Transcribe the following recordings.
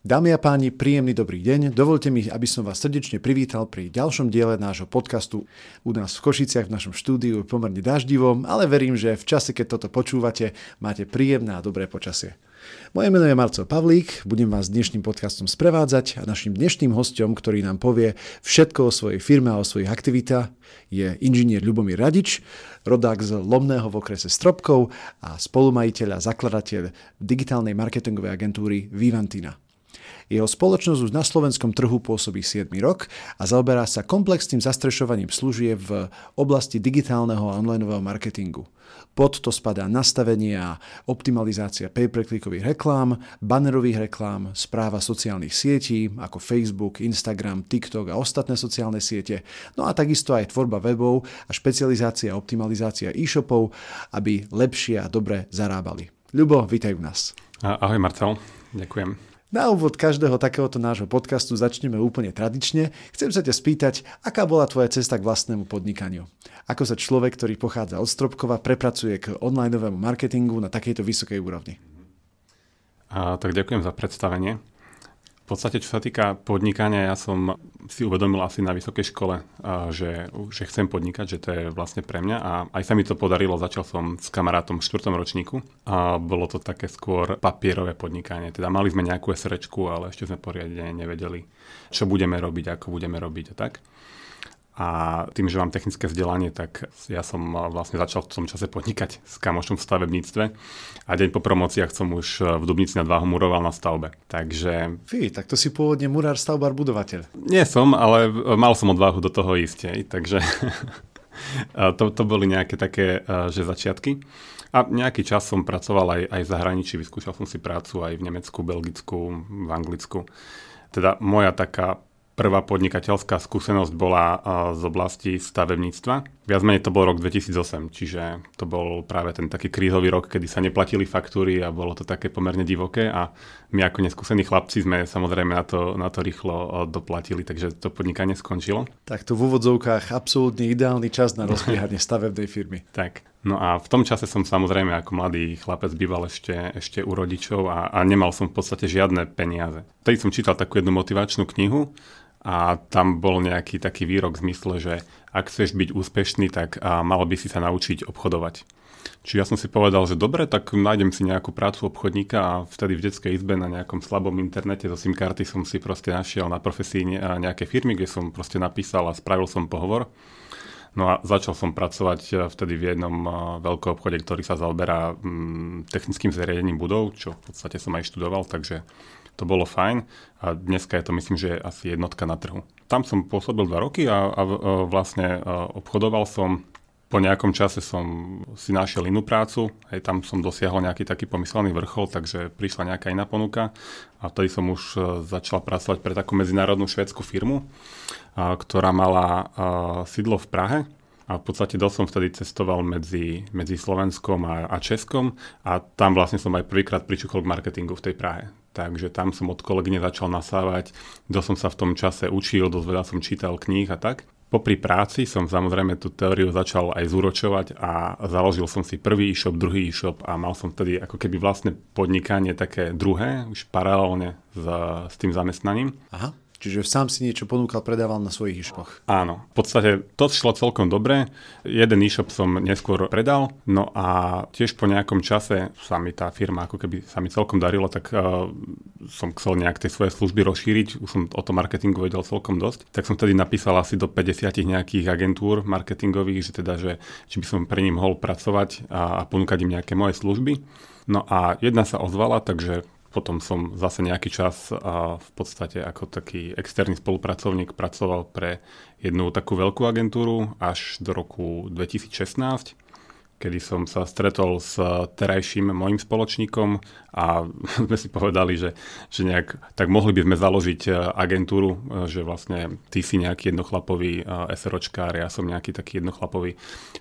Dámy a páni, príjemný dobrý deň. Dovolte mi, aby som vás srdečne privítal pri ďalšom diele nášho podcastu. U nás v Košiciach v našom štúdiu pomerne daždivom, ale verím, že v čase, keď toto počúvate, máte príjemné a dobré počasie. Moje meno je Marcel Pavlík, budem vás dnešným podcastom sprevádzať a našim dnešným hostom, ktorý nám povie všetko o svojej firme a o svojich aktivitách, je inžinier Ľubomír Radič, rodák z Lomného v okrese Stropkov a spolumajiteľ a zakladateľ digitálnej marketingovej agentúry Vivantina. Jeho spoločnosť už na slovenskom trhu pôsobí 7 rok a zaoberá sa komplexným zastrešovaním služieb v oblasti digitálneho a onlineového marketingu. Pod to spadá nastavenie a optimalizácia pay-per-clickových reklám, bannerových reklám, správa sociálnych sietí ako Facebook, Instagram, TikTok a ostatné sociálne siete, no a takisto aj tvorba webov a špecializácia a optimalizácia e-shopov, aby lepšie a dobre zarábali. Ľubo, vítaj u nás. Ahoj Marcel, ďakujem. Na úvod každého takéhoto nášho podcastu začneme úplne tradične. Chcem sa ťa spýtať, aká bola tvoja cesta k vlastnému podnikaniu? Ako sa človek, ktorý pochádza od Stropkova, prepracuje k onlineovému marketingu na takejto vysokej úrovni? A, tak ďakujem za predstavenie podstate, čo sa týka podnikania, ja som si uvedomil asi na vysokej škole, že, že chcem podnikať, že to je vlastne pre mňa a aj sa mi to podarilo. Začal som s kamarátom v štvrtom ročníku a bolo to také skôr papierové podnikanie. Teda mali sme nejakú SRčku, ale ešte sme poriadne nevedeli, čo budeme robiť, ako budeme robiť a tak. A tým, že mám technické vzdelanie, tak ja som vlastne začal v tom čase podnikať s kamošom v stavebníctve a deň po promociách som už v Dubnici nad Váhom muroval na stavbe. Takže... Fí, tak to si pôvodne murár, stavbar, budovateľ. Nie som, ale mal som odvahu do toho ísť, takže to, to boli nejaké také, že začiatky. A nejaký čas som pracoval aj, aj v zahraničí, vyskúšal som si prácu aj v Nemecku, Belgicku, v Anglicku. Teda moja taká prvá podnikateľská skúsenosť bola z oblasti stavebníctva. Viac menej to bol rok 2008, čiže to bol práve ten taký krízový rok, kedy sa neplatili faktúry a bolo to také pomerne divoké a my ako neskúsení chlapci sme samozrejme na to, na to rýchlo doplatili, takže to podnikanie skončilo. Tak to v úvodzovkách absolútne ideálny čas na rozbiehanie stavebnej firmy. Tak. No a v tom čase som samozrejme ako mladý chlapec býval ešte, ešte u rodičov a, a nemal som v podstate žiadne peniaze. Vtedy som čítal takú jednu motivačnú knihu a tam bol nejaký taký výrok v zmysle, že ak chceš byť úspešný, tak a mal by si sa naučiť obchodovať. Čiže ja som si povedal, že dobre, tak nájdem si nejakú prácu obchodníka a vtedy v detskej izbe na nejakom slabom internete zo SIM karty som si proste našiel na profesii nejaké firmy, kde som proste napísal a spravil som pohovor. No a začal som pracovať e, vtedy v jednom e, veľkom obchode, ktorý sa zaoberá mm, technickým zariadením budov, čo v podstate som aj študoval, takže to bolo fajn a dneska je to myslím, že asi jednotka na trhu. Tam som pôsobil dva roky a, a vlastne obchodoval som po nejakom čase som si našiel inú prácu, aj tam som dosiahol nejaký taký pomyselný vrchol, takže prišla nejaká iná ponuka a vtedy som už e, začal pracovať pre takú medzinárodnú švedskú firmu, ktorá mala sídlo v Prahe a v podstate dosť som vtedy cestoval medzi, medzi Slovenskom a, a Českom a tam vlastne som aj prvýkrát pričúkol k marketingu v tej Prahe takže tam som od kolegyne začal nasávať, kto som sa v tom čase učil, dosť veľa som čítal kníh a tak. Popri práci som samozrejme tú teóriu začal aj zúročovať a založil som si prvý e-shop, druhý e-shop a mal som vtedy ako keby vlastné podnikanie také druhé, už paralelne s, s tým zamestnaním. Aha. Čiže sám si niečo ponúkal, predával na svojich e-shopoch. Áno, v podstate to šlo celkom dobre. Jeden e-shop som neskôr predal, no a tiež po nejakom čase sa mi tá firma ako keby sa mi celkom darilo, tak uh, som chcel nejak tie svoje služby rozšíriť, už som o tom marketingu vedel celkom dosť. Tak som tedy napísal asi do 50 nejakých agentúr marketingových, že teda, že či by som pre ním mohol pracovať a, a ponúkať im nejaké moje služby. No a jedna sa ozvala, takže potom som zase nejaký čas a v podstate ako taký externý spolupracovník pracoval pre jednu takú veľkú agentúru až do roku 2016. kedy som sa stretol s terajším mojim spoločníkom a sme si povedali, že, že nejak, tak mohli by sme založiť e, agentúru, e, že vlastne ty si nejaký jednochlapový e, SROčkár, ja som nejaký taký jednochlapový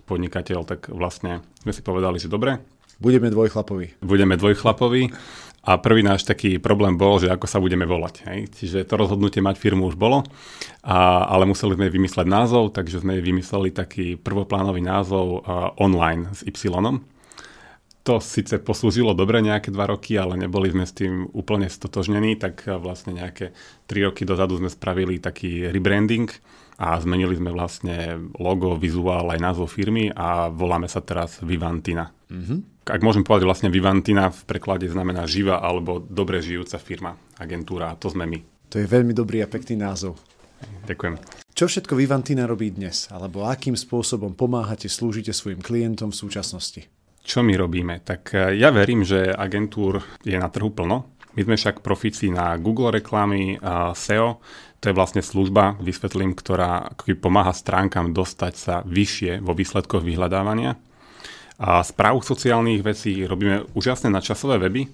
podnikateľ, tak vlastne sme si povedali, že dobre. Budeme dvojchlapoví. Budeme dvojchlapoví. A prvý náš taký problém bol, že ako sa budeme volať. Hej. Čiže to rozhodnutie mať firmu už bolo, a, ale museli sme vymysleť názov, takže sme vymysleli taký prvoplánový názov uh, online s Y. To síce poslúžilo dobre nejaké dva roky, ale neboli sme s tým úplne stotožnení, tak vlastne nejaké tri roky dozadu sme spravili taký rebranding a zmenili sme vlastne logo, vizuál aj názov firmy a voláme sa teraz Vivantina. Mm-hmm. Ak môžem povedať, vlastne Vivantina v preklade znamená živá alebo dobre žijúca firma, agentúra a to sme my. To je veľmi dobrý a pekný názov. Ďakujem. Čo všetko Vivantina robí dnes? Alebo akým spôsobom pomáhate, slúžite svojim klientom v súčasnosti? Čo my robíme? Tak e, ja verím, že agentúr je na trhu plno. My sme však profici na Google reklamy, SEO, to je vlastne služba, vysvetlím, ktorá pomáha stránkam dostať sa vyššie vo výsledkoch vyhľadávania. A správu sociálnych vecí robíme úžasné nadčasové weby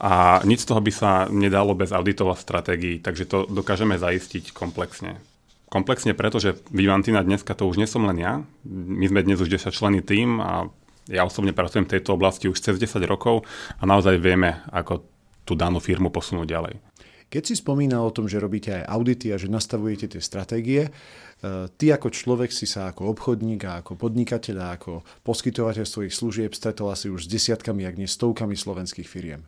a nič z toho by sa nedalo bez auditovať stratégií, takže to dokážeme zaistiť komplexne. Komplexne preto, že Vivantina dneska to už nesom len ja. My sme dnes už 10 členy tým a ja osobne pracujem v tejto oblasti už cez 10 rokov a naozaj vieme, ako tú danú firmu posunúť ďalej. Keď si spomínal o tom, že robíte aj audity a že nastavujete tie stratégie, ty ako človek si sa ako obchodník a ako podnikateľ a ako poskytovateľ svojich služieb stretol asi už s desiatkami, ak nie stovkami slovenských firiem.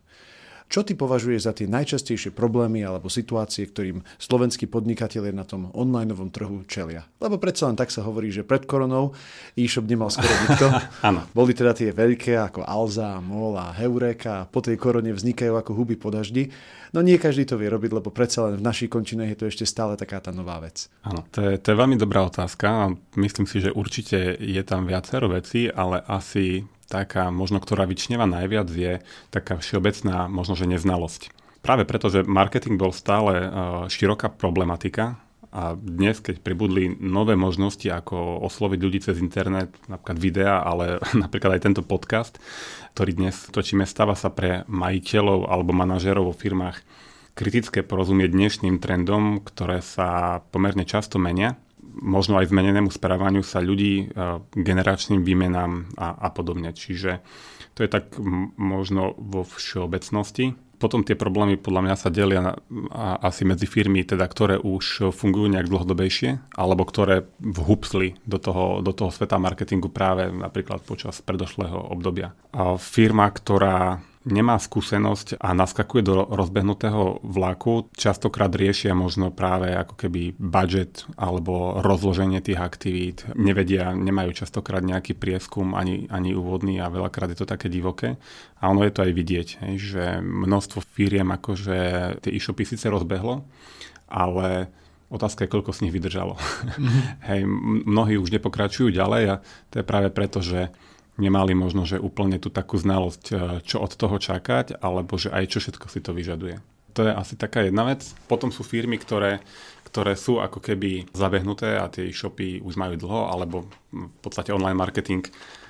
Čo ty považuješ za tie najčastejšie problémy alebo situácie, ktorým slovenskí podnikatelia na tom online trhu čelia? Lebo predsa len tak sa hovorí, že pred koronou e-shop nemal skoro nikto. Boli teda tie veľké ako Alza, Mol a Heureka a po tej korone vznikajú ako huby po daždi. No nie každý to vie robiť, lebo predsa len v našich končinách je to ešte stále taká tá nová vec. Áno, to je, to je veľmi dobrá otázka. Myslím si, že určite je tam viacero vecí, ale asi taká možno, ktorá vyčneva najviac, je taká všeobecná možno, že neznalosť. Práve preto, že marketing bol stále uh, široká problematika a dnes, keď pribudli nové možnosti, ako osloviť ľudí cez internet, napríklad videa, ale napríklad aj tento podcast, ktorý dnes točíme, stáva sa pre majiteľov alebo manažerov vo firmách kritické porozumieť dnešným trendom, ktoré sa pomerne často menia možno aj zmenenému správaniu sa ľudí, e, generačným výmenám a, a podobne. Čiže to je tak možno vo všeobecnosti. Potom tie problémy podľa mňa sa delia na, a, asi medzi firmy, teda, ktoré už fungujú nejak dlhodobejšie, alebo ktoré vhupsli do toho, do toho sveta marketingu práve napríklad počas predošlého obdobia. A firma, ktorá nemá skúsenosť a naskakuje do rozbehnutého vlaku, častokrát riešia možno práve ako keby budget alebo rozloženie tých aktivít. Nevedia, nemajú častokrát nejaký prieskum ani, ani úvodný a veľakrát je to také divoké. A ono je to aj vidieť, hej, že množstvo firiem akože tie e-shopy síce rozbehlo, ale Otázka je, koľko z nich vydržalo. Mm-hmm. Hej, mnohí už nepokračujú ďalej a to je práve preto, že nemali možno, že úplne tú takú znalosť, e, čo od toho čakať, alebo že aj čo všetko si to vyžaduje. To je asi taká jedna vec. Potom sú firmy, ktoré, ktoré sú ako keby zabehnuté a tie e-shopy už majú dlho, alebo v podstate online marketing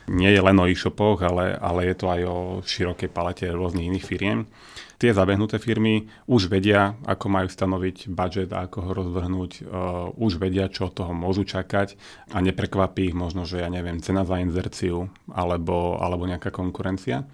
nie je len o e-shopoch, ale, ale je to aj o širokej palete rôznych iných firiem tie zabehnuté firmy už vedia, ako majú stanoviť budget a ako ho rozvrhnúť, uh, už vedia, čo od toho môžu čakať a neprekvapí ich možno, že ja neviem, cena za inzerciu alebo, alebo nejaká konkurencia.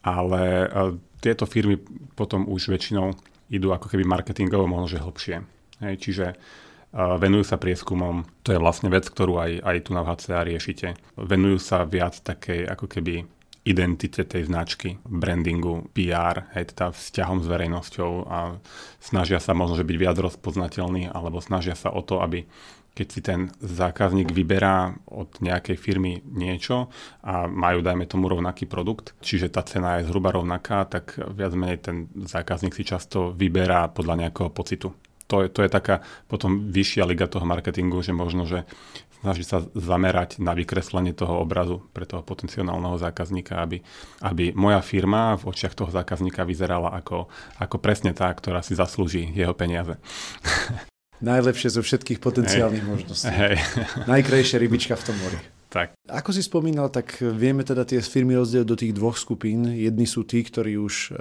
Ale uh, tieto firmy potom už väčšinou idú ako keby marketingovo možno, že hlbšie. Hej, čiže uh, venujú sa prieskumom, to je vlastne vec, ktorú aj, aj tu na VHCA riešite. Venujú sa viac takej ako keby identite tej značky, brandingu, PR, hej, teda vzťahom s verejnosťou a snažia sa možno, že byť viac rozpoznateľný, alebo snažia sa o to, aby keď si ten zákazník vyberá od nejakej firmy niečo a majú, dajme tomu, rovnaký produkt, čiže tá cena je zhruba rovnaká, tak viac menej ten zákazník si často vyberá podľa nejakého pocitu. To je, to je taká potom vyššia liga toho marketingu, že možno, že snaží sa zamerať na vykreslenie toho obrazu pre toho potenciálneho zákazníka, aby, aby moja firma v očiach toho zákazníka vyzerala ako, ako presne tá, ktorá si zaslúži jeho peniaze. Najlepšie zo všetkých potenciálnych hey. možností. Hey. Najkrajšia rybička v tom mori. Tak. Ako si spomínal, tak vieme teda tie firmy rozdieť do tých dvoch skupín. Jedni sú tí, ktorí už uh,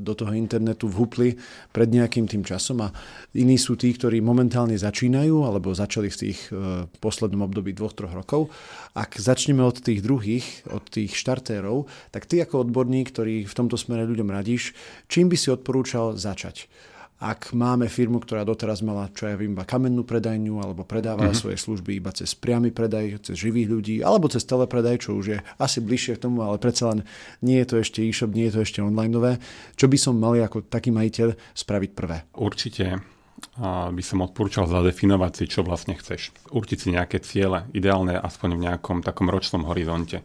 do toho internetu vhupli pred nejakým tým časom a iní sú tí, ktorí momentálne začínajú alebo začali v tých uh, poslednom období dvoch, troch rokov. Ak začneme od tých druhých, od tých štartérov, tak ty ako odborník, ktorý v tomto smere ľuďom radíš, čím by si odporúčal začať? Ak máme firmu, ktorá doteraz mala, čo ja viem, iba kamennú predajňu alebo predávala mm-hmm. svoje služby iba cez priamy predaj, cez živých ľudí alebo cez telepredaj, čo už je asi bližšie k tomu, ale predsa len nie je to ešte e-shop, nie je to ešte onlineové. Čo by som mal ako taký majiteľ spraviť prvé? Určite by som odporúčal zadefinovať si, čo vlastne chceš. Určiť si nejaké ciele, ideálne aspoň v nejakom takom ročnom horizonte.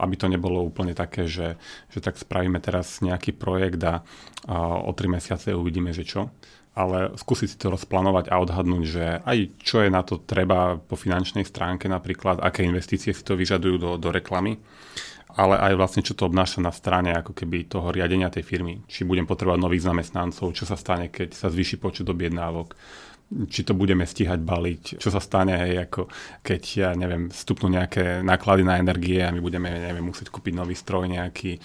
Aby to nebolo úplne také, že, že tak spravíme teraz nejaký projekt a, a o tri mesiace uvidíme, že čo. Ale skúsiť si to rozplánovať a odhadnúť, že aj čo je na to treba po finančnej stránke napríklad, aké investície si to vyžadujú do, do reklamy, ale aj vlastne čo to obnáša na strane ako keby toho riadenia tej firmy. Či budem potrebovať nových zamestnancov, čo sa stane, keď sa zvýši počet objednávok, či to budeme stíhať baliť, čo sa stane, hej, ako keď, ja neviem, vstupnú nejaké náklady na energie a my budeme, neviem, musieť kúpiť nový stroj nejaký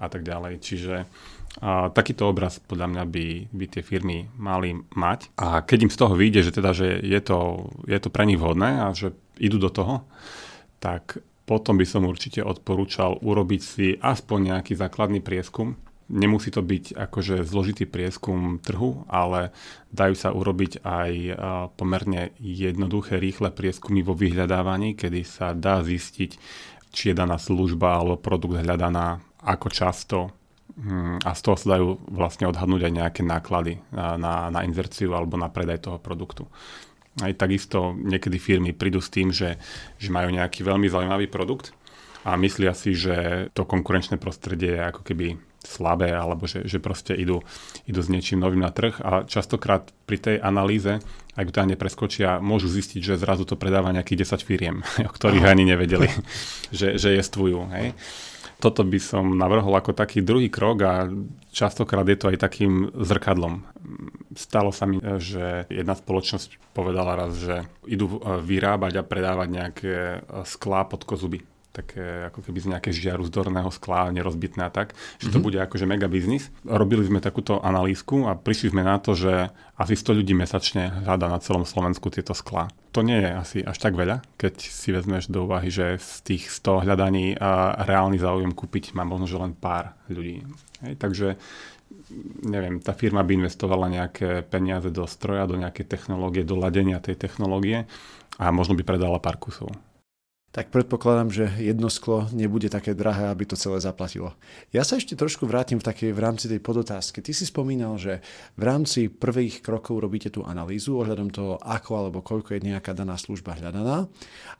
a tak ďalej. Čiže a takýto obraz podľa mňa by, by tie firmy mali mať. A keď im z toho vyjde, že teda, že je to, je to pre nich vhodné a že idú do toho, tak potom by som určite odporúčal urobiť si aspoň nejaký základný prieskum, Nemusí to byť akože zložitý prieskum trhu, ale dajú sa urobiť aj pomerne jednoduché, rýchle prieskumy vo vyhľadávaní, kedy sa dá zistiť, či je daná služba alebo produkt hľadaná, ako často hm, a z toho sa dajú vlastne odhadnúť aj nejaké náklady na, na inzerciu alebo na predaj toho produktu. Aj takisto niekedy firmy prídu s tým, že, že majú nejaký veľmi zaujímavý produkt a myslia si, že to konkurenčné prostredie je ako keby slabé alebo že, že proste idú, idú s niečím novým na trh a častokrát pri tej analýze, ak to nepreskočia, môžu zistiť, že zrazu to predáva nejakých 10 firiem, o ktorých Aha. ani nevedeli, že, že jestvujú. Hej. Toto by som navrhol ako taký druhý krok a častokrát je to aj takým zrkadlom. Stalo sa mi, že jedna spoločnosť povedala raz, že idú e, vyrábať a predávať nejaké e, sklá pod kozuby také ako keby z nejaké žiaru zdorného skla, nerozbitné a tak, že to mhm. bude akože mega biznis. Robili sme takúto analýzku a prišli sme na to, že asi 100 ľudí mesačne hľadá na celom Slovensku tieto sklá. To nie je asi až tak veľa, keď si vezmeš do úvahy, že z tých 100 hľadaní a reálny záujem kúpiť má možno, že len pár ľudí. Hej, takže neviem, tá firma by investovala nejaké peniaze do stroja, do nejakej technológie, do ladenia tej technológie a možno by predala pár kusov tak predpokladám, že jedno sklo nebude také drahé, aby to celé zaplatilo. Ja sa ešte trošku vrátim v, takej, v rámci tej podotázky. Ty si spomínal, že v rámci prvých krokov robíte tú analýzu ohľadom toho, ako alebo koľko je nejaká daná služba hľadaná.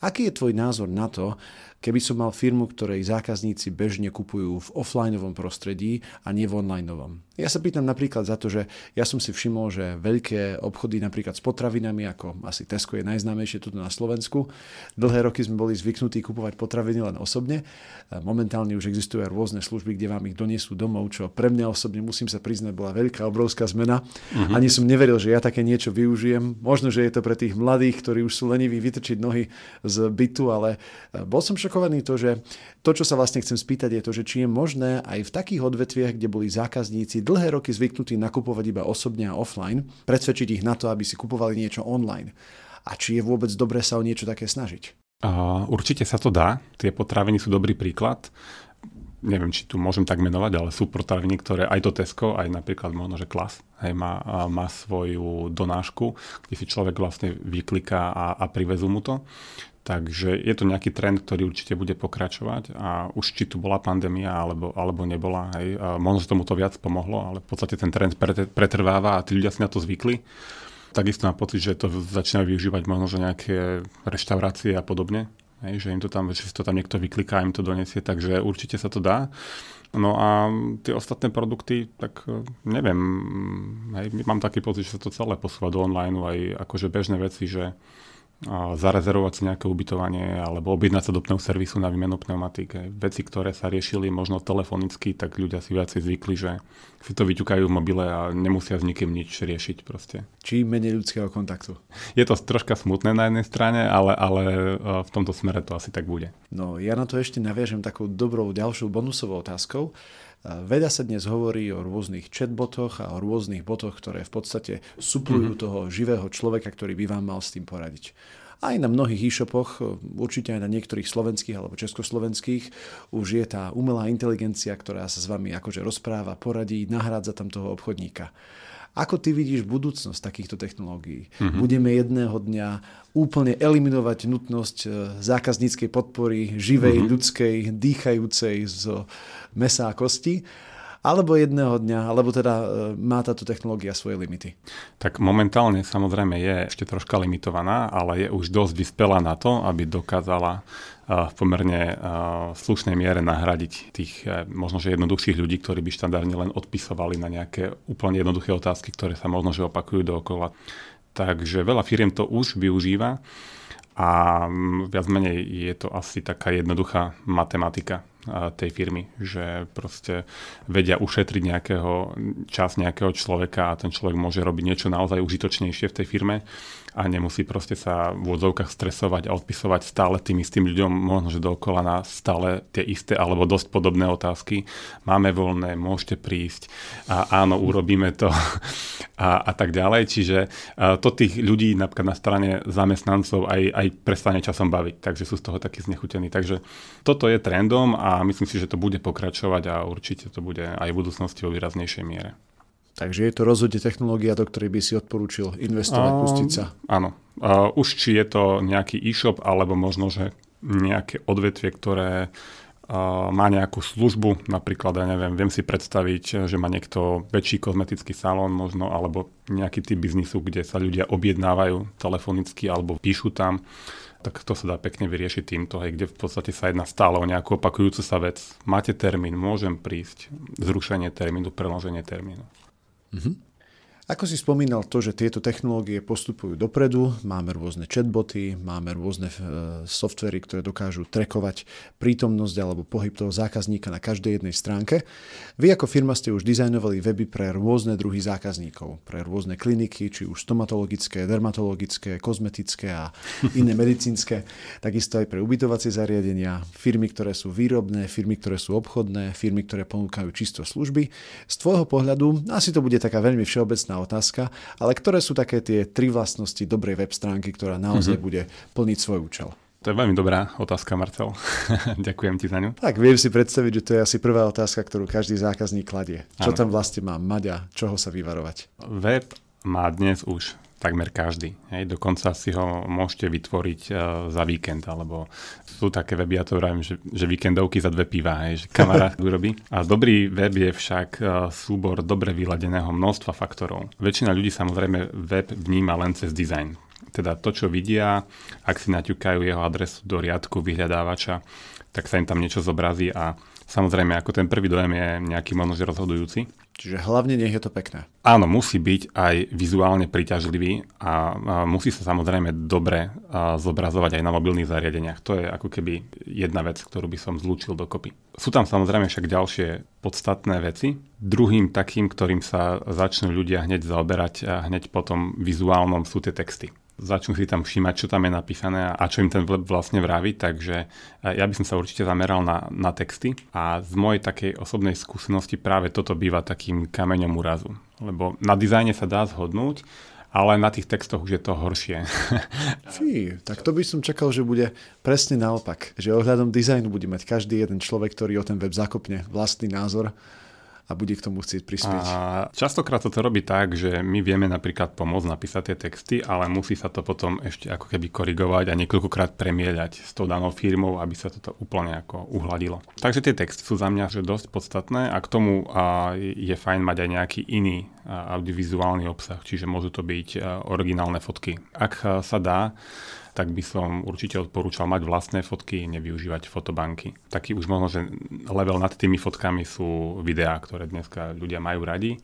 Aký je tvoj názor na to, keby som mal firmu, ktorej zákazníci bežne kupujú v offlineovom prostredí a nie v onlineovom. Ja sa pýtam napríklad za to, že ja som si všimol, že veľké obchody napríklad s potravinami, ako asi Tesco je najznámejšie tu na Slovensku, dlhé roky sme boli zvyknutí kupovať potraviny len osobne. Momentálne už existujú rôzne služby, kde vám ich donesú domov, čo pre mňa osobne musím sa priznať, bola veľká, obrovská zmena. Uh-huh. Ani som neveril, že ja také niečo využijem. Možno, že je to pre tých mladých, ktorí už sú leniví vytrčiť nohy z bytu, ale bol som šokovaný to, že to, čo sa vlastne chcem spýtať, je to, že či je možné aj v takých odvetviach, kde boli zákazníci dlhé roky zvyknutí nakupovať iba osobne a offline, presvedčiť ich na to, aby si kupovali niečo online. A či je vôbec dobré sa o niečo také snažiť? Uh, určite sa to dá. Tie potraviny sú dobrý príklad neviem, či tu môžem tak menovať, ale sú potraviny, ktoré aj to Tesco, aj napríklad možno, že Klas, hej, má, má svoju donášku, kde si človek vlastne vykliká a, a privezú mu to. Takže je to nejaký trend, ktorý určite bude pokračovať a už či tu bola pandémia alebo, alebo nebola, hej, možno, že tomu to viac pomohlo, ale v podstate ten trend pretrváva a tí ľudia si na to zvykli. Takisto mám pocit, že to začínajú využívať možno, že nejaké reštaurácie a podobne, hej, že im to tam, že si to tam niekto vykliká, im to donesie, takže určite sa to dá. No a tie ostatné produkty, tak e, neviem, hej, mám taký pocit, že sa to celé posúva do online, aj akože bežné veci, že zarezervovať si nejaké ubytovanie alebo objednať sa do pneuservisu na výmenu pneumatík. Veci, ktoré sa riešili možno telefonicky, tak ľudia si viacej zvykli, že si to vyťukajú v mobile a nemusia s nikým nič riešiť proste. Čím menej ľudského kontaktu. Je to troška smutné na jednej strane, ale, ale e, v tomto smere to asi tak bude. No ja na to ešte naviažem takou dobrou ďalšou bonusovou otázkou. Veda sa dnes hovorí o rôznych chatbotoch a o rôznych botoch, ktoré v podstate suplujú mm-hmm. toho živého človeka, ktorý by vám mal s tým poradiť. Aj na mnohých e-shopoch, určite aj na niektorých slovenských alebo československých, už je tá umelá inteligencia, ktorá sa s vami akože rozpráva, poradí, nahrádza tam toho obchodníka. Ako ty vidíš budúcnosť takýchto technológií? Mm-hmm. Budeme jedného dňa úplne eliminovať nutnosť e, zákazníckej podpory, živej, mm-hmm. ľudskej, dýchajúcej z mesa a kosti? alebo jedného dňa, alebo teda e, má táto technológia svoje limity? Tak momentálne samozrejme je ešte troška limitovaná, ale je už dosť vyspelá na to, aby dokázala v pomerne slušnej miere nahradiť tých e, možno že jednoduchších ľudí, ktorí by štandardne len odpisovali na nejaké úplne jednoduché otázky, ktoré sa možno že opakujú dookola. Takže veľa firiem to už využíva a viac menej je to asi taká jednoduchá matematika tej firmy, že proste vedia ušetriť nejakého čas nejakého človeka a ten človek môže robiť niečo naozaj užitočnejšie v tej firme a nemusí proste sa v úvodzovkách stresovať a odpisovať stále tým istým ľuďom, možno že dookola na stále tie isté alebo dosť podobné otázky. Máme voľné, môžete prísť a áno, urobíme to a, a tak ďalej. Čiže to tých ľudí napríklad na strane zamestnancov aj, aj prestane časom baviť, takže sú z toho takí znechutení. Takže toto je trendom a myslím si, že to bude pokračovať a určite to bude aj v budúcnosti vo výraznejšej miere. Takže je to rozhodne technológia, do ktorej by si odporúčil investovať, pustiť sa. Áno. Uh, už či je to nejaký e-shop, alebo možno, že nejaké odvetvie, ktoré uh, má nejakú službu, napríklad, ja neviem, viem si predstaviť, že má niekto väčší kozmetický salón možno, alebo nejaký typ biznisu, kde sa ľudia objednávajú telefonicky alebo píšu tam, tak to sa dá pekne vyriešiť týmto, hej, kde v podstate sa jedná stále o nejakú opakujúcu sa vec. Máte termín, môžem prísť, zrušenie termínu, preloženie termínu. Mm-hmm. Ako si spomínal to, že tieto technológie postupujú dopredu, máme rôzne chatboty, máme rôzne e, softvery, ktoré dokážu trekovať prítomnosť alebo pohyb toho zákazníka na každej jednej stránke. Vy ako firma ste už dizajnovali weby pre rôzne druhy zákazníkov, pre rôzne kliniky, či už stomatologické, dermatologické, kozmetické a iné medicínske, takisto aj pre ubytovacie zariadenia, firmy, ktoré sú výrobné, firmy, ktoré sú obchodné, firmy, ktoré ponúkajú čisto služby. Z tvojho pohľadu asi to bude taká veľmi všeobecná všeobecná otázka, ale ktoré sú také tie tri vlastnosti dobrej web stránky, ktorá naozaj mm-hmm. bude plniť svoj účel? To je veľmi dobrá otázka, Marcel. Ďakujem ti za ňu. Tak viem si predstaviť, že to je asi prvá otázka, ktorú každý zákazník kladie. Čo ano. tam vlastne má mať a čoho sa vyvarovať? Web má dnes už takmer každý. Hej. Dokonca si ho môžete vytvoriť uh, za víkend, alebo sú také weby, ja to vravím, že, že víkendovky za dve piva, hej, že kamarát urobí. A dobrý web je však uh, súbor dobre vyladeného množstva faktorov. Väčšina ľudí samozrejme web vníma len cez design. Teda to, čo vidia, ak si naťukajú jeho adresu do riadku vyhľadávača, tak sa im tam niečo zobrazí a samozrejme ako ten prvý dojem je nejaký možno rozhodujúci. Čiže hlavne nech je to pekné. Áno, musí byť aj vizuálne príťažlivý a, musí sa samozrejme dobre zobrazovať aj na mobilných zariadeniach. To je ako keby jedna vec, ktorú by som zlúčil dokopy. Sú tam samozrejme však ďalšie podstatné veci. Druhým takým, ktorým sa začnú ľudia hneď zaoberať a hneď potom vizuálnom sú tie texty začnú si tam všímať, čo tam je napísané a čo im ten web vlastne vraví, takže e, ja by som sa určite zameral na, na texty. A z mojej takej osobnej skúsenosti práve toto býva takým kameňom úrazu, lebo na dizajne sa dá zhodnúť, ale na tých textoch už je to horšie. Fí, tak to by som čakal, že bude presne naopak, že ohľadom dizajnu bude mať každý jeden človek, ktorý o ten web zakopne vlastný názor a bude k tomu chcieť prispieť. A častokrát sa to robí tak, že my vieme napríklad pomôcť napísať tie texty, ale musí sa to potom ešte ako keby korigovať a niekoľkokrát premieľať s tou danou firmou, aby sa toto úplne ako uhladilo. Takže tie texty sú za mňa že dosť podstatné a k tomu je fajn mať aj nejaký iný a, audiovizuálny obsah, čiže môžu to byť originálne fotky. Ak sa dá, tak by som určite odporúčal mať vlastné fotky, nevyužívať fotobanky. Taký už možno, že level nad tými fotkami sú videá, ktoré dneska ľudia majú radi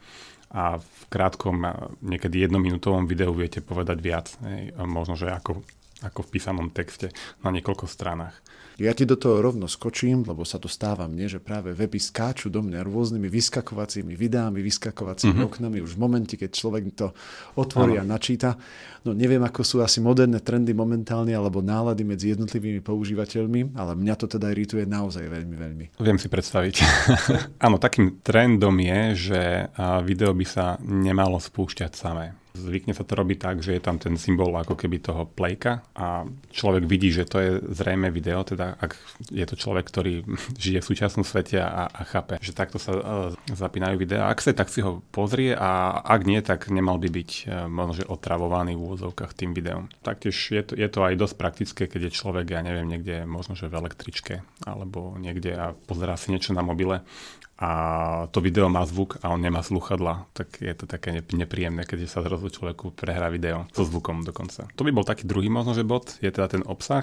a v krátkom, niekedy jednominútovom videu viete povedať viac. Hej. Možno, že ako ako v písanom texte na niekoľko stranách. Ja ti do toho rovno skočím, lebo sa to stáva mne, že práve weby skáču do mňa rôznymi vyskakovacími videami, vyskakovacími mm-hmm. oknami už v momente, keď človek to otvorí ano. a načíta. No neviem, ako sú asi moderné trendy momentálne alebo nálady medzi jednotlivými používateľmi, ale mňa to teda irituje naozaj veľmi, veľmi. Viem si predstaviť. Áno, takým trendom je, že video by sa nemalo spúšťať samé Zvykne sa to robiť tak, že je tam ten symbol ako keby toho playka a človek vidí, že to je zrejme video, teda ak je to človek, ktorý žije v súčasnom svete a, a chápe, že takto sa uh, zapínajú videá. Ak sa tak si ho pozrie a ak nie, tak nemal by byť uh, možno, že otravovaný v úvodzovkách tým videom. Taktiež je to, je to aj dosť praktické, keď je človek, ja neviem, niekde možno, že v električke alebo niekde a pozerá si niečo na mobile a to video má zvuk a on nemá sluchadla, tak je to také nepríjemné, keď sa zrazu človeku prehrá video so zvukom dokonca. To by bol taký druhý možno, že bod, je teda ten obsah.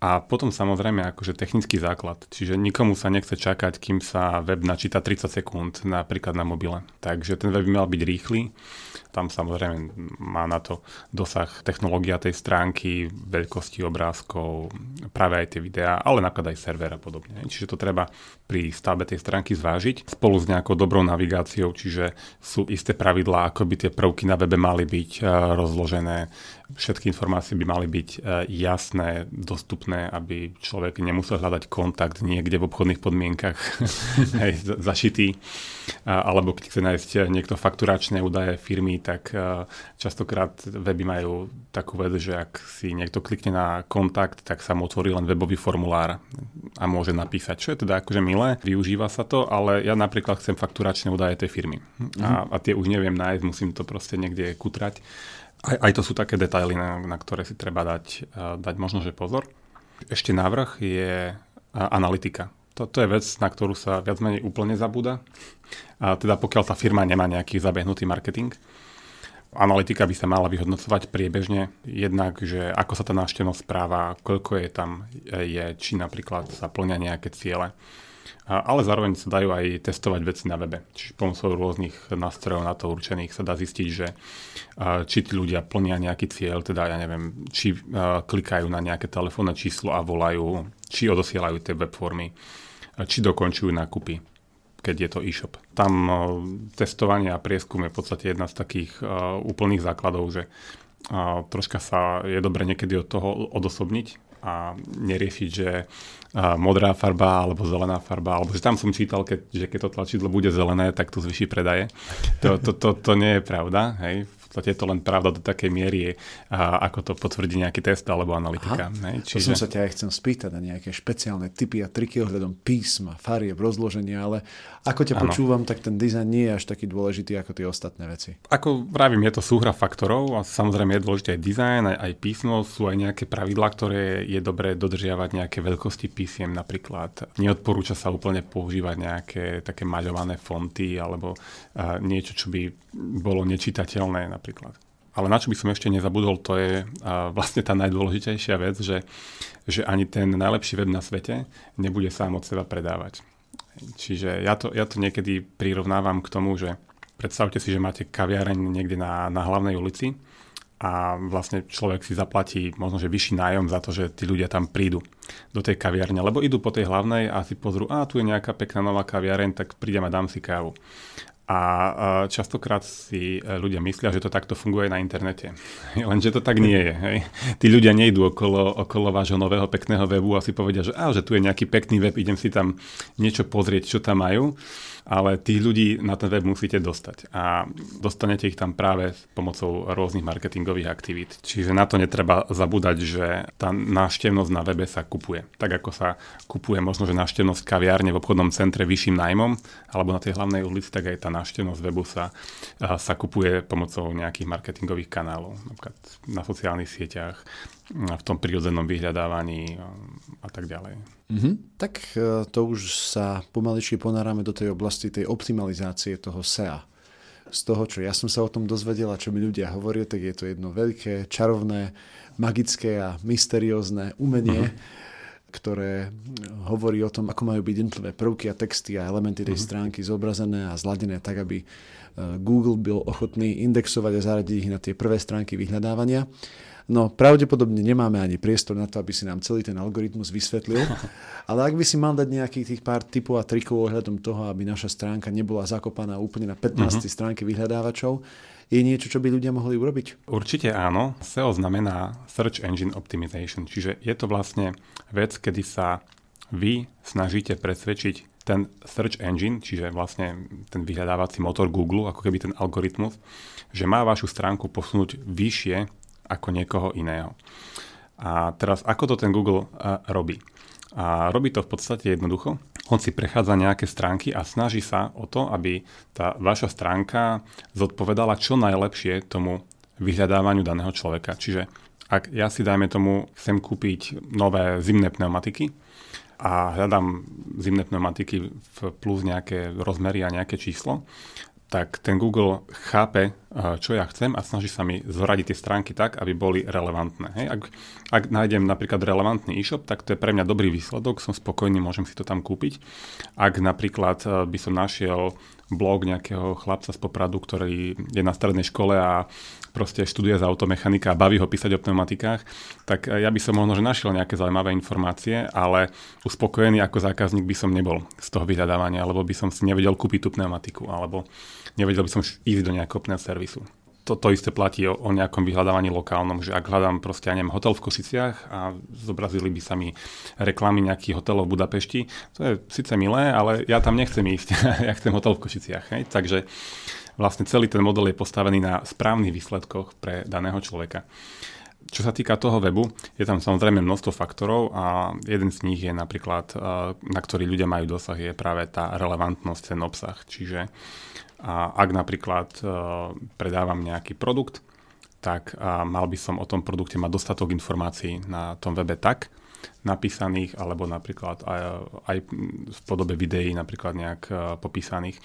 A potom samozrejme akože technický základ, čiže nikomu sa nechce čakať, kým sa web načíta 30 sekúnd napríklad na mobile. Takže ten web by mal byť rýchly tam samozrejme má na to dosah technológia tej stránky, veľkosti obrázkov, práve aj tie videá, ale napríklad aj server a podobne. Čiže to treba pri stavbe tej stránky zvážiť spolu s nejakou dobrou navigáciou, čiže sú isté pravidlá, ako by tie prvky na webe mali byť eh, rozložené, všetky informácie by mali byť eh, jasné, dostupné, aby človek nemusel hľadať kontakt niekde v obchodných podmienkach hej, zašitý, alebo keď chce nájsť niekto fakturačné údaje firmy, tak častokrát weby majú takú vec, že ak si niekto klikne na kontakt, tak sa mu otvorí len webový formulár a môže napísať, čo je teda akože milé, využíva sa to, ale ja napríklad chcem fakturačné údaje tej firmy. A, a tie už neviem nájsť, musím to proste niekde kutrať. Aj, aj to sú také detaily, na, na ktoré si treba dať, dať možno, že pozor. Ešte návrh je analytika. To, je vec, na ktorú sa viac menej úplne zabúda. A teda pokiaľ tá firma nemá nejaký zabehnutý marketing, Analytika by sa mala vyhodnocovať priebežne, jednak, že ako sa tá návštevnosť správa, koľko je tam, je, či napríklad sa plňa nejaké ciele. Ale zároveň sa dajú aj testovať veci na webe. Čiže pomocou rôznych nástrojov na to určených sa dá zistiť, že či tí ľudia plnia nejaký cieľ, teda ja neviem, či klikajú na nejaké telefónne číslo a volajú, či odosielajú tie web formy, či dokončujú nákupy keď je to e-shop. Tam testovanie a prieskum je v podstate jedna z takých úplných základov, že troška sa je dobre niekedy od toho odosobniť a neriešiť, že modrá farba alebo zelená farba, alebo že tam som čítal, keď, že keď to tlačidlo bude zelené, tak to zvyší predaje. To, to, to, to nie je pravda. Hej podstate je to len pravda do takej miery, ako to potvrdí nejaký test alebo analytika. Aha, ne? Čiže... To som sa ťa aj chcem spýtať na nejaké špeciálne typy a triky ohľadom písma, farieb, rozloženia, ale ako ťa ano. počúvam, tak ten dizajn nie je až taký dôležitý ako tie ostatné veci. Ako vravím, je to súhra faktorov a samozrejme je dôležité aj dizajn, aj, aj písmo, sú aj nejaké pravidlá, ktoré je dobré dodržiavať, nejaké veľkosti písiem napríklad. Neodporúča sa úplne používať nejaké také maľované fonty alebo uh, niečo, čo by bolo nečitateľné napríklad. Ale na čo by som ešte nezabudol, to je vlastne tá najdôležitejšia vec, že, že ani ten najlepší web na svete nebude sám od seba predávať. Čiže ja to, ja to niekedy prirovnávam k tomu, že predstavte si, že máte kaviareň niekde na, na hlavnej ulici a vlastne človek si zaplatí možno, že vyšší nájom za to, že tí ľudia tam prídu do tej kaviarne, lebo idú po tej hlavnej a si pozrú, a tu je nejaká pekná nová kaviareň, tak prídem a dám si kávu. A častokrát si e, ľudia myslia, že to takto funguje na internete. Lenže to tak nie je. Hej. Tí ľudia nejdú okolo, okolo vášho nového pekného webu a si povedia, že, á, že tu je nejaký pekný web, idem si tam niečo pozrieť, čo tam majú ale tých ľudí na ten web musíte dostať a dostanete ich tam práve pomocou rôznych marketingových aktivít. Čiže na to netreba zabúdať, že tá návštevnosť na webe sa kupuje. Tak ako sa kupuje možno, že návštevnosť kaviárne v obchodnom centre vyšším nájmom alebo na tej hlavnej ulici, tak aj tá návštevnosť webu sa, sa kupuje pomocou nejakých marketingových kanálov, napríklad na sociálnych sieťach, v tom prírodzenom vyhľadávaní a tak ďalej. Mm-hmm. Tak e, to už sa pomaličky ponárame do tej oblasti tej optimalizácie toho SEA. Z toho, čo ja som sa o tom dozvedel a čo mi ľudia hovoria, tak je to jedno veľké, čarovné, magické a mysteriózne umenie, mm-hmm. ktoré hovorí o tom, ako majú byť jednotlivé prvky a texty a elementy tej mm-hmm. stránky zobrazené a zladené tak, aby e, Google byl ochotný indexovať a zaradiť ich na tie prvé stránky vyhľadávania. No, pravdepodobne nemáme ani priestor na to, aby si nám celý ten algoritmus vysvetlil, ale ak by si mal dať nejakých tých pár typov a trikov ohľadom toho, aby naša stránka nebola zakopaná úplne na 15. Uh-huh. Mhm. stránke vyhľadávačov, je niečo, čo by ľudia mohli urobiť? Určite áno. SEO znamená Search Engine Optimization, čiže je to vlastne vec, kedy sa vy snažíte presvedčiť ten search engine, čiže vlastne ten vyhľadávací motor Google, ako keby ten algoritmus, že má vašu stránku posunúť vyššie ako niekoho iného. A teraz, ako to ten Google uh, robí? A robí to v podstate jednoducho. On si prechádza nejaké stránky a snaží sa o to, aby tá vaša stránka zodpovedala čo najlepšie tomu vyhľadávaniu daného človeka. Čiže ak ja si, dajme tomu, chcem kúpiť nové zimné pneumatiky a hľadám zimné pneumatiky v plus nejaké rozmery a nejaké číslo, tak ten Google chápe, eh, čo ja chcem a snaží sa mi zoradiť tie stránky tak, aby boli relevantné. Hej. Ak, ak nájdem napríklad relevantný e-shop, tak to je pre mňa dobrý výsledok, som spokojný, môžem si to tam kúpiť. Ak napríklad eh, by som našiel blog nejakého chlapca z Popradu, ktorý je na strednej škole a proste študuje za automechanika a baví ho písať o pneumatikách, tak eh, ja by som možno že našiel nejaké zaujímavé informácie, ale uspokojený ako zákazník by som nebol z toho vyhľadávania, alebo by som si nevedel kúpiť tú pneumatiku, alebo nevedel by som ísť do nejakého servisu. To, to isté platí o, o nejakom vyhľadávaní lokálnom, že ak hľadám proste, ja neviem, hotel v Košiciach a zobrazili by sa mi reklamy nejakých hotelov v Budapešti, to je síce milé, ale ja tam nechcem ísť, ja chcem hotel v Košiciach. Hej? Takže vlastne celý ten model je postavený na správnych výsledkoch pre daného človeka. Čo sa týka toho webu, je tam samozrejme množstvo faktorov a jeden z nich je napríklad, na ktorý ľudia majú dosah, je práve tá relevantnosť, ten obsah. Čiže ak napríklad e, predávam nejaký produkt, tak mal by som o tom produkte mať dostatok informácií na tom webe tak, napísaných, alebo napríklad aj, aj v podobe videí napríklad nejak popísaných.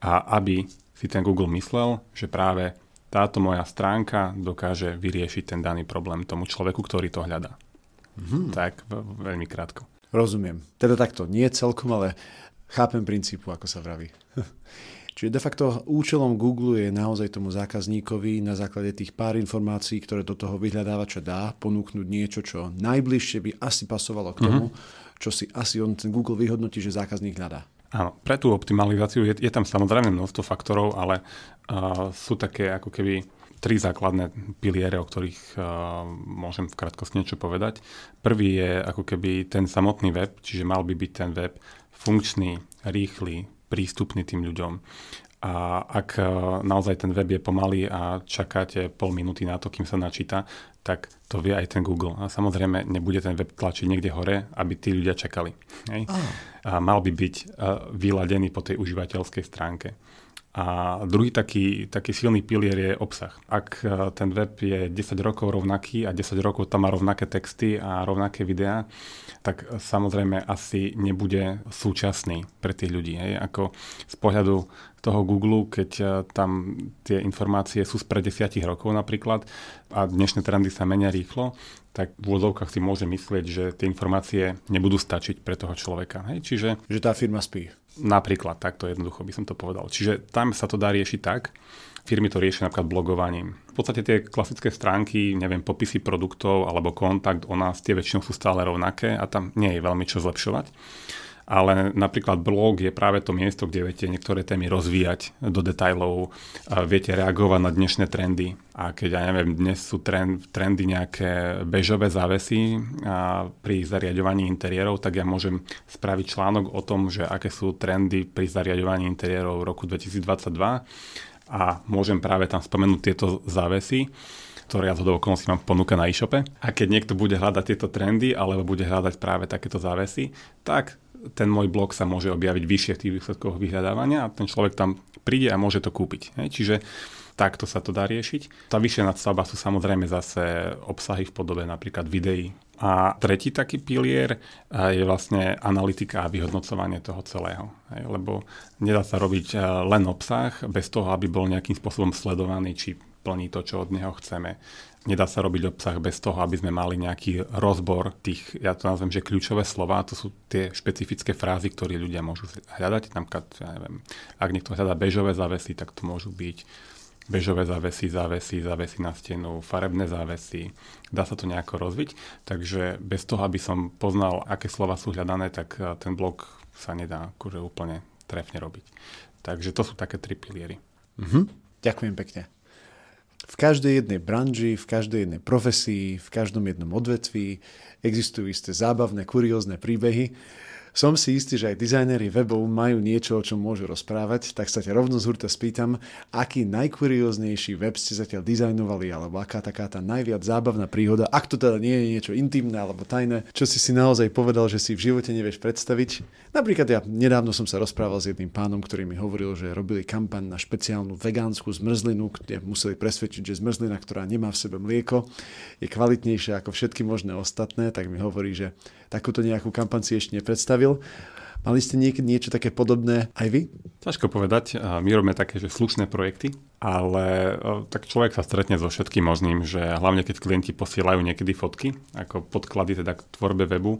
A aby si ten Google myslel, že práve táto moja stránka dokáže vyriešiť ten daný problém tomu človeku, ktorý to hľadá. Mm-hmm. Tak veľmi krátko. Rozumiem. Teda takto, nie celkom, ale chápem princípu, ako sa vraví. Čiže de facto účelom Google je naozaj tomu zákazníkovi na základe tých pár informácií, ktoré do toho vyhľadávača dá, ponúknuť niečo, čo najbližšie by asi pasovalo k tomu, mm-hmm. čo si asi on ten Google vyhodnotí, že zákazník hľadá. Áno, pre tú optimalizáciu je, je tam samozrejme množstvo faktorov, ale uh, sú také ako keby tri základné piliere, o ktorých uh, môžem v krátkosti niečo povedať. Prvý je ako keby ten samotný web, čiže mal by byť ten web funkčný, rýchly, prístupný tým ľuďom. A ak e, naozaj ten web je pomalý a čakáte pol minúty na to, kým sa načíta, tak to vie aj ten Google. A samozrejme nebude ten web tlačiť niekde hore, aby tí ľudia čakali. Hej? Oh. A mal by byť uh, vyladený po tej užívateľskej stránke. A druhý taký, taký silný pilier je obsah. Ak e, ten web je 10 rokov rovnaký a 10 rokov tam má rovnaké texty a rovnaké videá, tak samozrejme asi nebude súčasný pre tých ľudí. Hej? Ako z pohľadu toho Google, keď e, tam tie informácie sú spred 10 rokov napríklad a dnešné trendy sa menia rýchlo, tak v úvodzovkách si môže myslieť, že tie informácie nebudú stačiť pre toho človeka. Hej? Čiže, že tá firma spí. Napríklad, takto jednoducho by som to povedal. Čiže tam sa to dá riešiť tak, firmy to riešia napríklad blogovaním. V podstate tie klasické stránky, neviem, popisy produktov alebo kontakt o nás, tie väčšinou sú stále rovnaké a tam nie je veľmi čo zlepšovať ale napríklad blog je práve to miesto, kde viete niektoré témy rozvíjať do detajlov, viete reagovať na dnešné trendy. A keď, ja neviem, dnes sú trend, trendy nejaké bežové závesy a pri zariadovaní interiérov, tak ja môžem spraviť článok o tom, že aké sú trendy pri zariadovaní interiérov v roku 2022 a môžem práve tam spomenúť tieto závesy ktoré ja zhodou okolností mám ponúka na e-shope. A keď niekto bude hľadať tieto trendy alebo bude hľadať práve takéto závesy, tak ten môj blog sa môže objaviť vyššie v tých výsledkoch vyhľadávania a ten človek tam príde a môže to kúpiť. Hej? Čiže takto sa to dá riešiť. Tá vyššia nadstavba sú samozrejme zase obsahy v podobe napríklad videí. A tretí taký pilier je vlastne analytika a vyhodnocovanie toho celého. Lebo nedá sa robiť len obsah bez toho, aby bol nejakým spôsobom sledovaný, či plní to, čo od neho chceme nedá sa robiť obsah bez toho, aby sme mali nejaký rozbor tých, ja to nazvem, že kľúčové slova, to sú tie špecifické frázy, ktoré ľudia môžu hľadať. Napríklad, ja neviem, ak niekto hľadá bežové závesy, tak to môžu byť bežové závesy, závesy, závesy na stenu, farebné závesy. Dá sa to nejako rozviť, takže bez toho, aby som poznal, aké slova sú hľadané, tak eh, ten blog sa nedá akože úplne trefne robiť. Takže to sú také tri piliery. Mhm. Ďakujem pekne. V každej jednej branži, v každej jednej profesii, v každom jednom odvetví existujú isté zábavné, kuriózne príbehy, som si istý, že aj dizajneri webov majú niečo, o čom môžu rozprávať, tak sa ťa rovno z hurta spýtam, aký najkurióznejší web ste zatiaľ dizajnovali, alebo aká taká tá najviac zábavná príhoda, ak to teda nie je niečo intimné alebo tajné, čo si si naozaj povedal, že si v živote nevieš predstaviť. Napríklad ja nedávno som sa rozprával s jedným pánom, ktorý mi hovoril, že robili kampaň na špeciálnu vegánsku zmrzlinu, kde museli presvedčiť, že zmrzlina, ktorá nemá v sebe mlieko, je kvalitnejšia ako všetky možné ostatné, tak mi hovorí, že takúto nejakú kampaň si ešte nepredstavil. Mali ste niekedy niečo také podobné aj vy? Ťažko povedať. My robíme také, že slušné projekty, ale tak človek sa stretne so všetkým možným, že hlavne keď klienti posielajú niekedy fotky, ako podklady teda k tvorbe webu,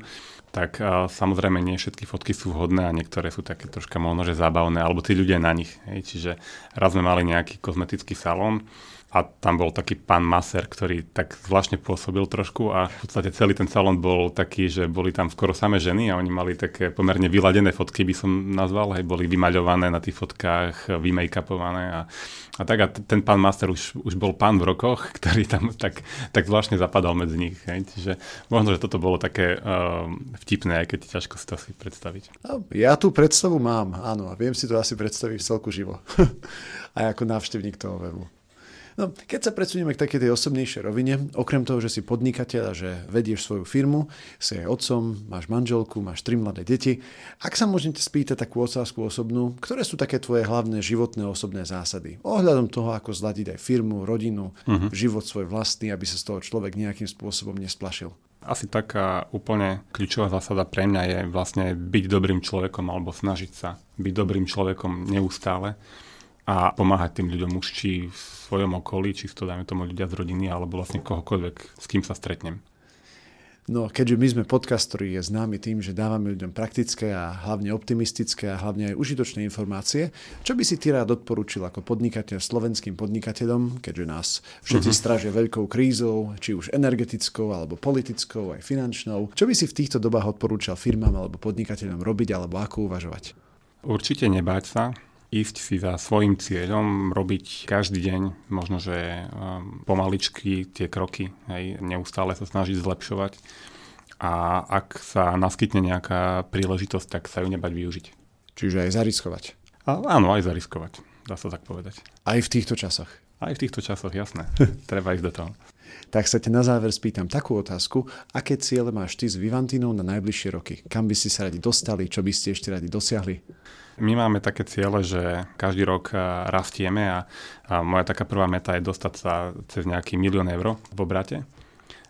tak samozrejme nie všetky fotky sú vhodné a niektoré sú také troška možno, že zábavné, alebo tí ľudia na nich. Hej. Čiže raz sme mali nejaký kozmetický salón, a tam bol taký pán Maser, ktorý tak zvláštne pôsobil trošku a v podstate celý ten salón bol taký, že boli tam skoro samé ženy a oni mali také pomerne vyladené fotky, by som nazval, hej, boli vymaľované na tých fotkách, vymake-upované a, a tak a ten pán Master už, už bol pán v rokoch, ktorý tam tak, tak zvláštne zapadal medzi nich. Hej. Čiže možno, že toto bolo také uh, vtipné, aj keď ťažko si to si predstaviť. Ja tú predstavu mám, áno, a viem si to asi predstaviť celku živo. aj ako návštevník toho webu. No, keď sa predsunieme k takej tej osobnejšej rovine, okrem toho, že si podnikateľ a že vedieš svoju firmu, si aj otcom, máš manželku, máš tri mladé deti, ak sa môžete spýtať takú otázku osobnú, ktoré sú také tvoje hlavné životné osobné zásady? Ohľadom toho, ako zladiť aj firmu, rodinu, uh-huh. život svoj vlastný, aby sa z toho človek nejakým spôsobom nesplašil. Asi taká úplne kľúčová zásada pre mňa je vlastne byť dobrým človekom alebo snažiť sa byť dobrým človekom neustále a pomáhať tým ľuďom už či v svojom okolí, či to dáme tomu ľudia z rodiny, alebo vlastne kohokoľvek, s kým sa stretnem. No, keďže my sme podcast, ktorý je známy tým, že dávame ľuďom praktické a hlavne optimistické a hlavne aj užitočné informácie, čo by si ty rád odporúčil ako podnikateľ slovenským podnikateľom, keďže nás všetci uh-huh. stražia veľkou krízou, či už energetickou, alebo politickou, aj finančnou. Čo by si v týchto dobách odporúčal firmám alebo podnikateľom robiť, alebo ako uvažovať? Určite nebáť sa, ísť si za svojim cieľom, robiť každý deň, možno, že um, pomaličky tie kroky, hej, neustále sa snažiť zlepšovať a ak sa naskytne nejaká príležitosť, tak sa ju nebať využiť. Čiže aj zariskovať. A, áno, aj zariskovať, dá sa tak povedať. Aj v týchto časoch. Aj v týchto časoch, jasné. Treba ísť do toho. Tak sa ťa na záver spýtam takú otázku, aké ciele máš ty s Vivantinou na najbližšie roky? Kam by ste sa radi dostali? Čo by ste ešte radi dosiahli? My máme také ciele, že každý rok eh, rastieme a, a moja taká prvá meta je dostať sa cez nejaký milión eur v obrate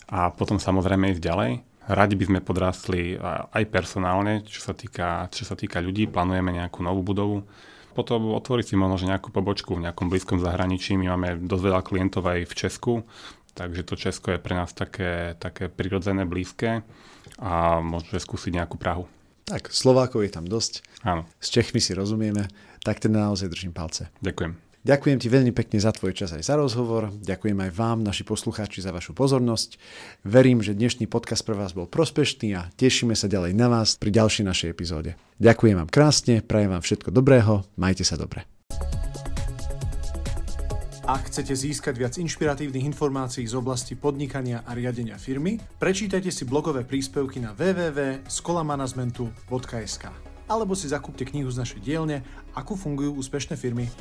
a potom samozrejme ísť ďalej. Radi by sme podrástli aj personálne, čo sa týka, čo sa týka ľudí. Plánujeme nejakú novú budovu. Potom otvoriť si možno nejakú pobočku v nejakom blízkom zahraničí. My máme dosť veľa klientov aj v Česku, takže to Česko je pre nás také, také prirodzené, blízke a možno skúsiť nejakú Prahu. Tak, Slovákov je tam dosť. Áno. S Čechmi si rozumieme, tak ten naozaj držím palce. Ďakujem. Ďakujem ti veľmi pekne za tvoj čas aj za rozhovor. Ďakujem aj vám, naši poslucháči, za vašu pozornosť. Verím, že dnešný podcast pre vás bol prospešný a tešíme sa ďalej na vás pri ďalšej našej epizóde. Ďakujem vám krásne, prajem vám všetko dobrého, majte sa dobre. Ak chcete získať viac inšpiratívnych informácií z oblasti podnikania a riadenia firmy, prečítajte si blogové príspevky na www.skolamanagementu.sk alebo si zakúpte knihu z našej dielne Ako fungujú úspešné firmy.